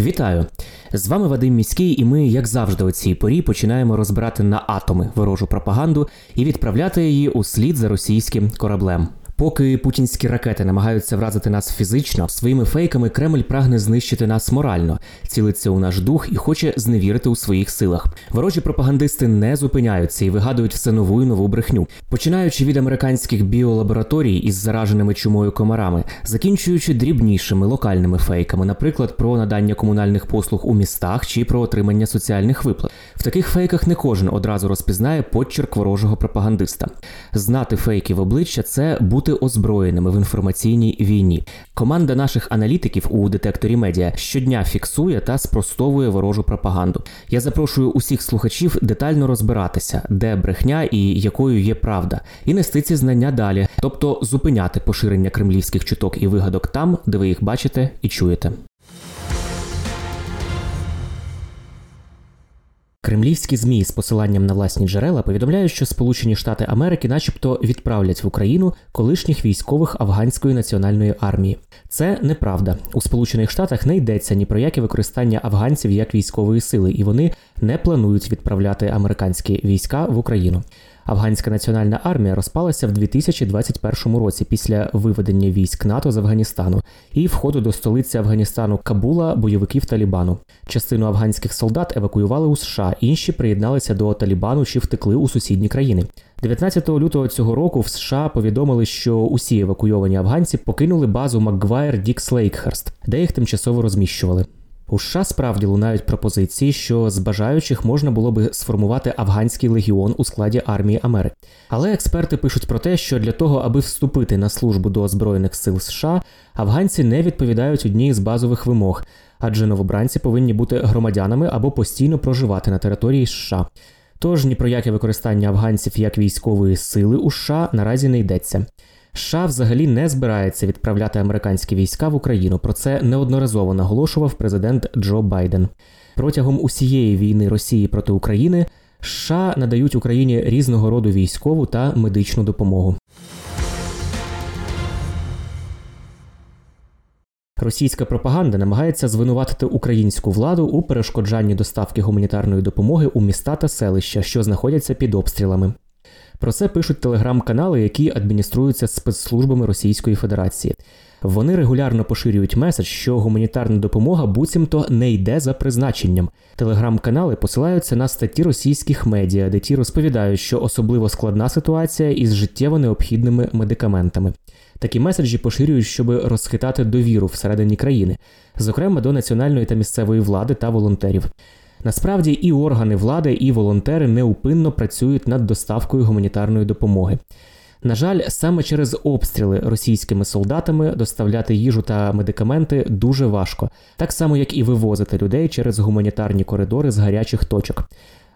Вітаю! З вами Вадим Міський, і ми, як завжди, у цій порі починаємо розбирати на атоми ворожу пропаганду і відправляти її у слід за російським кораблем. Поки путінські ракети намагаються вразити нас фізично, своїми фейками Кремль прагне знищити нас морально, цілиться у наш дух і хоче зневірити у своїх силах. Ворожі пропагандисти не зупиняються і вигадують все нову і нову брехню, починаючи від американських біолабораторій із зараженими чумою комарами, закінчуючи дрібнішими локальними фейками, наприклад, про надання комунальних послуг у містах чи про отримання соціальних виплат. В таких фейках не кожен одразу розпізнає подчерк ворожого пропагандиста. Знати фейки в обличчя це бути озброєними в інформаційній війні. Команда наших аналітиків у детекторі медіа щодня фіксує та спростовує ворожу пропаганду. Я запрошую усіх слухачів детально розбиратися, де брехня і якою є правда, і нести ці знання далі, тобто зупиняти поширення кремлівських чуток і вигадок там, де ви їх бачите і чуєте. Кремлівські змі з посиланням на власні джерела повідомляють, що Сполучені Штати Америки, начебто, відправлять в Україну колишніх військових афганської національної армії. Це неправда. У Сполучених Штатах не йдеться ні про яке використання афганців як військової сили, і вони не планують відправляти американські війська в Україну. Афганська національна армія розпалася в 2021 році після виведення військ НАТО з Афганістану і входу до столиці Афганістану Кабула бойовиків Талібану. Частину афганських солдат евакуювали у США, інші приєдналися до Талібану чи втекли у сусідні країни. 19 лютого цього року в США повідомили, що усі евакуйовані афганці покинули базу Макгвайр Дікс Лейкхерст, де їх тимчасово розміщували. У США справді лунають пропозиції, що з бажаючих можна було би сформувати афганський легіон у складі армії Америки. Але експерти пишуть про те, що для того, аби вступити на службу до Збройних сил США, афганці не відповідають одній з базових вимог, адже новобранці повинні бути громадянами або постійно проживати на території США. Тож ні про яке використання афганців як військової сили у США наразі не йдеться. США взагалі не збирається відправляти американські війська в Україну. Про це неодноразово наголошував президент Джо Байден. Протягом усієї війни Росії проти України США надають Україні різного роду військову та медичну допомогу. Російська пропаганда намагається звинуватити українську владу у перешкоджанні доставки гуманітарної допомоги у міста та селища, що знаходяться під обстрілами. Про це пишуть телеграм-канали, які адмініструються спецслужбами Російської Федерації. Вони регулярно поширюють меседж, що гуманітарна допомога буцімто не йде за призначенням. Телеграм-канали посилаються на статті російських медіа, де ті розповідають, що особливо складна ситуація із життєво необхідними медикаментами. Такі меседжі поширюють, щоб розхитати довіру всередині країни, зокрема до національної та місцевої влади та волонтерів. Насправді і органи влади, і волонтери неупинно працюють над доставкою гуманітарної допомоги. На жаль, саме через обстріли російськими солдатами доставляти їжу та медикаменти дуже важко, так само як і вивозити людей через гуманітарні коридори з гарячих точок.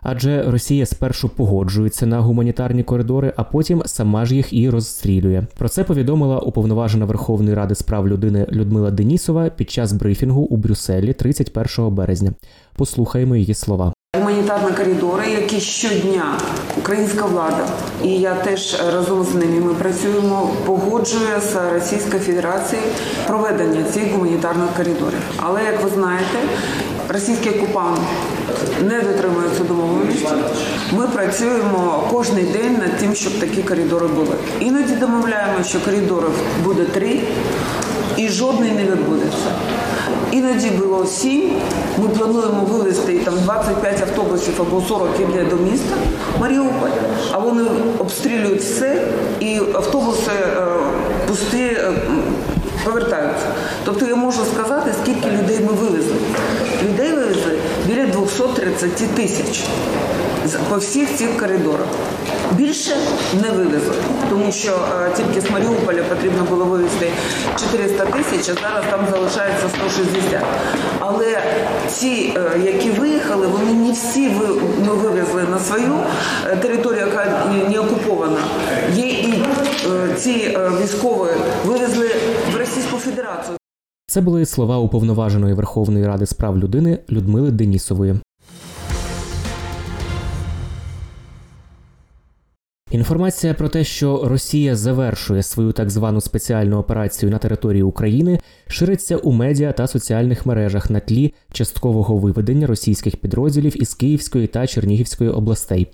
Адже Росія спершу погоджується на гуманітарні коридори, а потім сама ж їх і розстрілює. Про це повідомила уповноважена Верховної Ради з прав людини Людмила Денісова під час брифінгу у Брюсселі 31 березня. Послухаємо її слова. Гуманітарні коридори, які щодня українська влада, і я теж разом з ними ми працюємо, погоджує з Російською Федерацією проведення цих гуманітарних коридорів. Але як ви знаєте, російський окупант не дотримується домовленості. Ми працюємо кожен день над тим, щоб такі коридори були. Іноді домовляємо, що коридорів буде три, і жодний не відбудеться. Іноді було сім. Ми плануємо вивезти там 25 автобусів або 40 іде до міста Маріуполь, а вони обстрілюють все, і автобуси е, пусті е, повертаються. Тобто я можу сказати, скільки людей ми вивезли. Людей вивезли біля 230 тисяч по всіх цих коридорах. Більше не вивезли, тому що е, тільки з Маріуполя потрібно було вивезти 400 тисяч, а зараз там залишається 160. Але ці, е, які виїхали, вони не всі ну, вивезли на свою е, територію, яка не окупована. Є ці е, військові вивезли в Російську Федерацію. Це були слова уповноваженої Верховної Ради з прав людини Людмили Денісової. Інформація про те, що Росія завершує свою так звану спеціальну операцію на території України, шириться у медіа та соціальних мережах на тлі часткового виведення російських підрозділів із Київської та Чернігівської областей.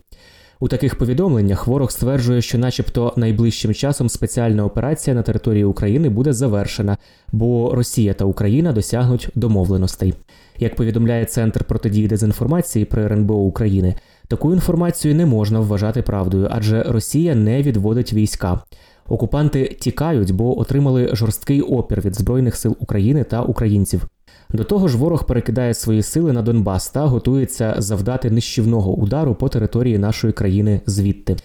У таких повідомленнях ворог стверджує, що, начебто, найближчим часом спеціальна операція на території України буде завершена, бо Росія та Україна досягнуть домовленостей. Як повідомляє Центр протидії дезінформації при РНБО України, таку інформацію не можна вважати правдою, адже Росія не відводить війська. Окупанти тікають, бо отримали жорсткий опір від збройних сил України та українців. До того ж, ворог перекидає свої сили на Донбас та готується завдати нищівного удару по території нашої країни звідти.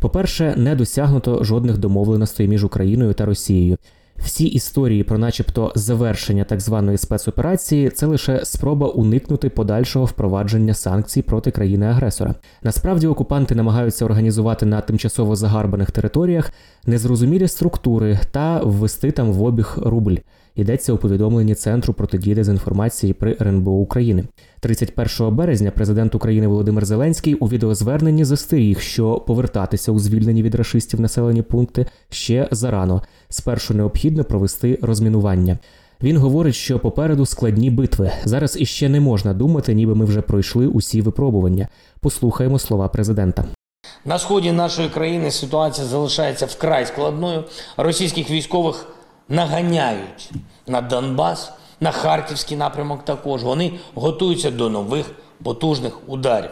По-перше, не досягнуто жодних домовленостей між Україною та Росією. Всі історії про, начебто, завершення так званої спецоперації це лише спроба уникнути подальшого впровадження санкцій проти країни-агресора. Насправді окупанти намагаються організувати на тимчасово загарбаних територіях незрозумілі структури та ввести там в обіг рубль. Йдеться у повідомленні Центру протидії дезінформації при РНБО України. 31 березня президент України Володимир Зеленський у відеозверненні застеріг, що повертатися у звільнені від рашистів населені пункти ще зарано. Спершу необхідно провести розмінування. Він говорить, що попереду складні битви. Зараз іще не можна думати, ніби ми вже пройшли усі випробування. Послухаємо слова президента. На сході нашої країни ситуація залишається вкрай складною. Російських військових наганяють на Донбас, на Харківський напрямок також. Вони готуються до нових потужних ударів.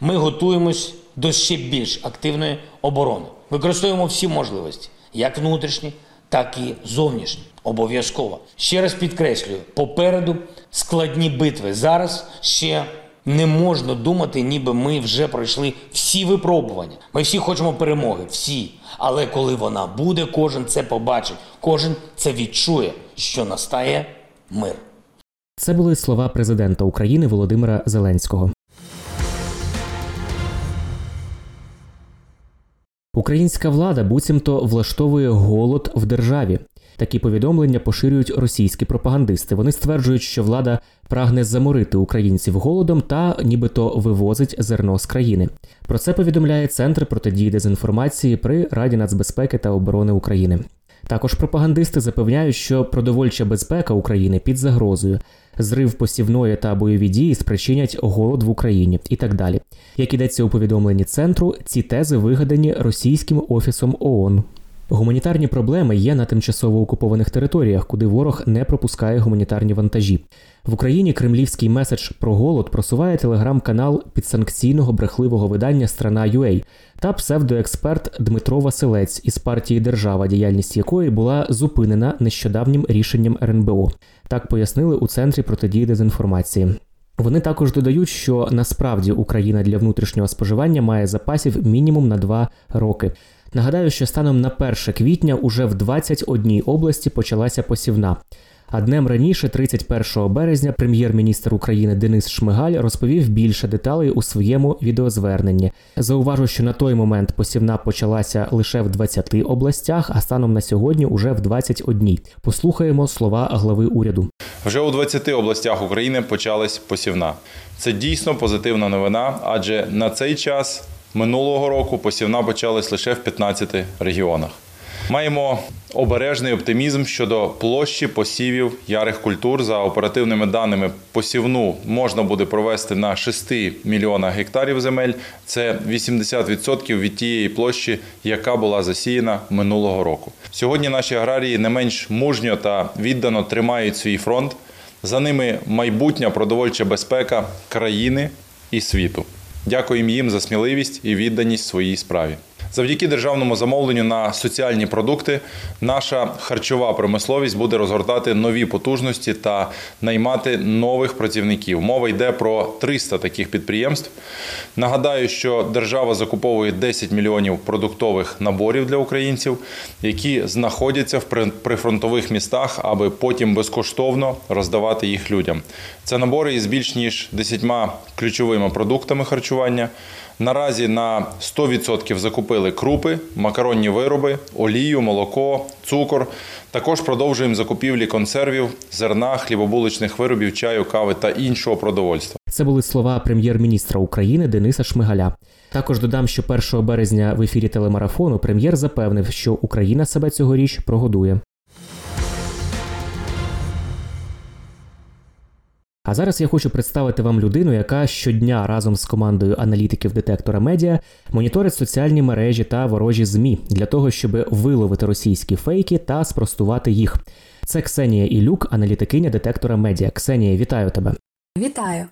Ми готуємось до ще більш активної оборони. Використовуємо всі можливості, як внутрішні, так і зовнішні. Обов'язково. Ще раз підкреслюю, попереду складні битви. Зараз ще не можна думати, ніби ми вже пройшли всі випробування. Ми всі хочемо перемоги, всі. Але коли вона буде, кожен це побачить, кожен це відчує, що настає мир. Це були слова президента України Володимира Зеленського. Українська влада буцімто влаштовує голод в державі. Такі повідомлення поширюють російські пропагандисти. Вони стверджують, що влада прагне заморити українців голодом та нібито вивозить зерно з країни. Про це повідомляє Центр протидії дезінформації при Раді нацбезпеки та оборони України. Також пропагандисти запевняють, що продовольча безпека України під загрозою, зрив посівної та бойові дії спричинять голод в Україні і так далі. Як ідеться у повідомленні центру, ці тези вигадані російським офісом ООН. Гуманітарні проблеми є на тимчасово окупованих територіях, куди ворог не пропускає гуманітарні вантажі. В Україні кремлівський меседж про голод просуває телеграм-канал підсанкційного брехливого видання Страна.UA та псевдоексперт Дмитро Василець із партії Держава, діяльність якої була зупинена нещодавнім рішенням РНБО. Так пояснили у центрі протидії дезінформації. Вони також додають, що насправді Україна для внутрішнього споживання має запасів мінімум на два роки. Нагадаю, що станом на 1 квітня уже в 21 області почалася посівна. А днем раніше, 31 березня, прем'єр-міністр України Денис Шмигаль розповів більше деталей у своєму відеозверненні. Зауважу, що на той момент посівна почалася лише в 20 областях, а станом на сьогодні уже в 21. Послухаємо слова глави уряду. Вже у 20 областях України почалась посівна. Це дійсно позитивна новина, адже на цей час минулого року посівна почалась лише в 15 регіонах. Маємо обережний оптимізм щодо площі посівів ярих культур. За оперативними даними, посівну можна буде провести на 6 мільйонах гектарів земель. Це 80% від тієї площі, яка була засіяна минулого року. Сьогодні наші аграрії не менш мужньо та віддано тримають свій фронт. За ними майбутня продовольча безпека країни і світу. Дякуємо їм за сміливість і відданість своїй справі. Завдяки державному замовленню на соціальні продукти наша харчова промисловість буде розгортати нові потужності та наймати нових працівників. Мова йде про 300 таких підприємств. Нагадаю, що держава закуповує 10 мільйонів продуктових наборів для українців, які знаходяться в при- прифронтових містах, аби потім безкоштовно роздавати їх людям. Це набори із більш ніж 10 ключовими продуктами харчування. Наразі на 100% закупили крупи, макаронні вироби, олію, молоко, цукор. Також продовжуємо закупівлі консервів, зерна, хлібобуличних виробів, чаю, кави та іншого продовольства. Це були слова прем'єр-міністра України Дениса Шмигаля. Також додам, що 1 березня в ефірі телемарафону прем'єр запевнив, що Україна себе цьогоріч прогодує. А зараз я хочу представити вам людину, яка щодня разом з командою аналітиків детектора медіа моніторить соціальні мережі та ворожі змі для того, щоб виловити російські фейки та спростувати їх. Це Ксенія Ілюк, аналітикиня детектора медіа. Ксенія, вітаю тебе. Вітаю!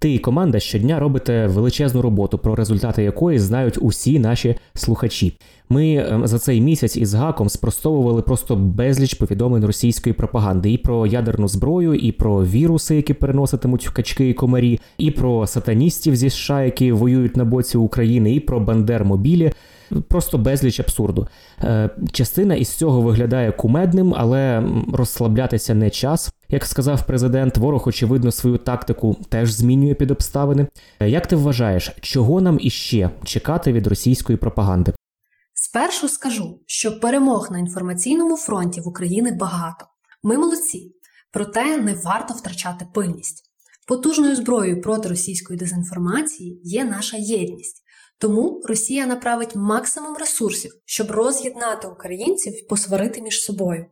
Ти і команда щодня робите величезну роботу, про результати якої знають усі наші слухачі. Ми ем, за цей місяць із гаком спростовували просто безліч повідомлень російської пропаганди і про ядерну зброю, і про віруси, які переноситимуть качки і комарі, і про сатаністів зі США, які воюють на боці України, і про бандермобілі. Просто безліч абсурду. Е, частина із цього виглядає кумедним, але розслаблятися не час. Як сказав президент, ворог, очевидно, свою тактику теж змінює під обставини. Як ти вважаєш, чого нам іще чекати від російської пропаганди? Спершу скажу, що перемог на інформаційному фронті в Україні багато. Ми молодці, проте не варто втрачати пильність. Потужною зброєю проти російської дезінформації є наша єдність. Тому Росія направить максимум ресурсів, щоб роз'єднати українців і посварити між собою.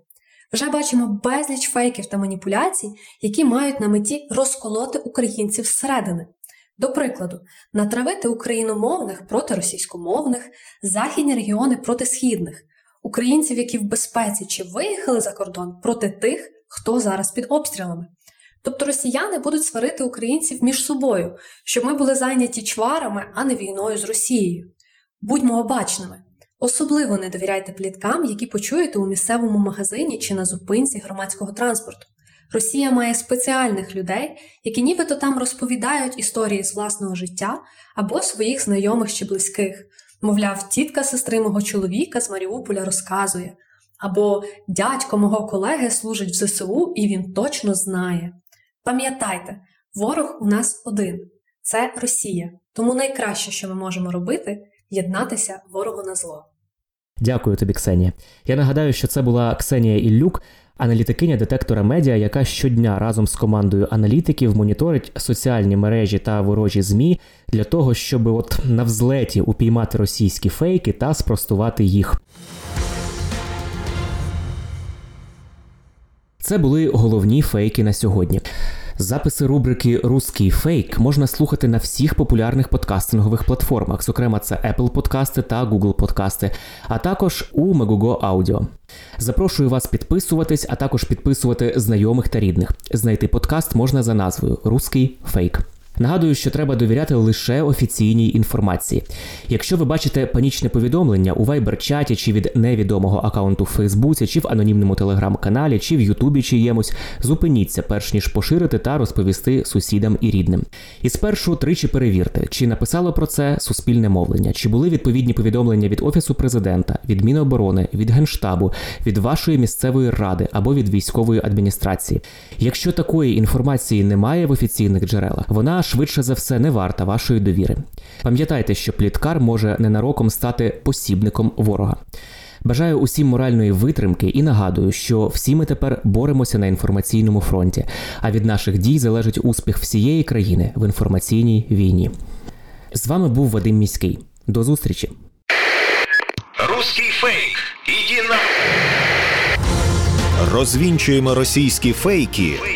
Вже бачимо безліч фейків та маніпуляцій, які мають на меті розколоти українців зсередини. До прикладу, натравити україномовних проти російськомовних, західні регіони проти східних, українців, які в безпеці чи виїхали за кордон, проти тих, хто зараз під обстрілами. Тобто росіяни будуть сварити українців між собою, щоб ми були зайняті чварами, а не війною з Росією. Будьмо обачними. Особливо не довіряйте пліткам, які почуєте у місцевому магазині чи на зупинці громадського транспорту. Росія має спеціальних людей, які нібито там розповідають історії з власного життя або своїх знайомих чи близьких. Мовляв, тітка сестри мого чоловіка з Маріуполя розказує, або дядько мого колеги служить в ЗСУ і він точно знає. Пам'ятайте, ворог у нас один це Росія. Тому найкраще, що ми можемо робити, єднатися ворогу на зло. Дякую тобі, Ксенія. Я нагадаю, що це була Ксенія Іллюк, аналітикиня детектора медіа, яка щодня разом з командою аналітиків моніторить соціальні мережі та ворожі змі для того, щоб от на взлеті упіймати російські фейки та спростувати їх. Це були головні фейки на сьогодні. Записи рубрики Руський фейк можна слухати на всіх популярних подкастингових платформах, зокрема, це Apple Подкасти та Google Подкасти, а також у Megogo Audio. Запрошую вас підписуватись, а також підписувати знайомих та рідних. Знайти подкаст можна за назвою Руський фейк. Нагадую, що треба довіряти лише офіційній інформації. Якщо ви бачите панічне повідомлення у Viber-чаті чи від невідомого аккаунту в Фейсбуці, чи в анонімному телеграм-каналі, чи в Ютубі чиємусь, зупиніться, перш ніж поширити та розповісти сусідам і рідним. І спершу тричі перевірте, чи написало про це суспільне мовлення, чи були відповідні повідомлення від Офісу президента, від Міноборони, від Генштабу, від вашої місцевої ради або від військової адміністрації. Якщо такої інформації немає в офіційних джерелах, вона швидше за все не варта вашої довіри. Пам'ятайте, що пліткар може ненароком стати посібником ворога. Бажаю усім моральної витримки і нагадую, що всі ми тепер боремося на інформаційному фронті, а від наших дій залежить успіх всієї країни в інформаційній війні. З вами був Вадим Міський. До зустрічі! Русский фейк. Иди на... Розвінчуємо російські фейки, Фейки.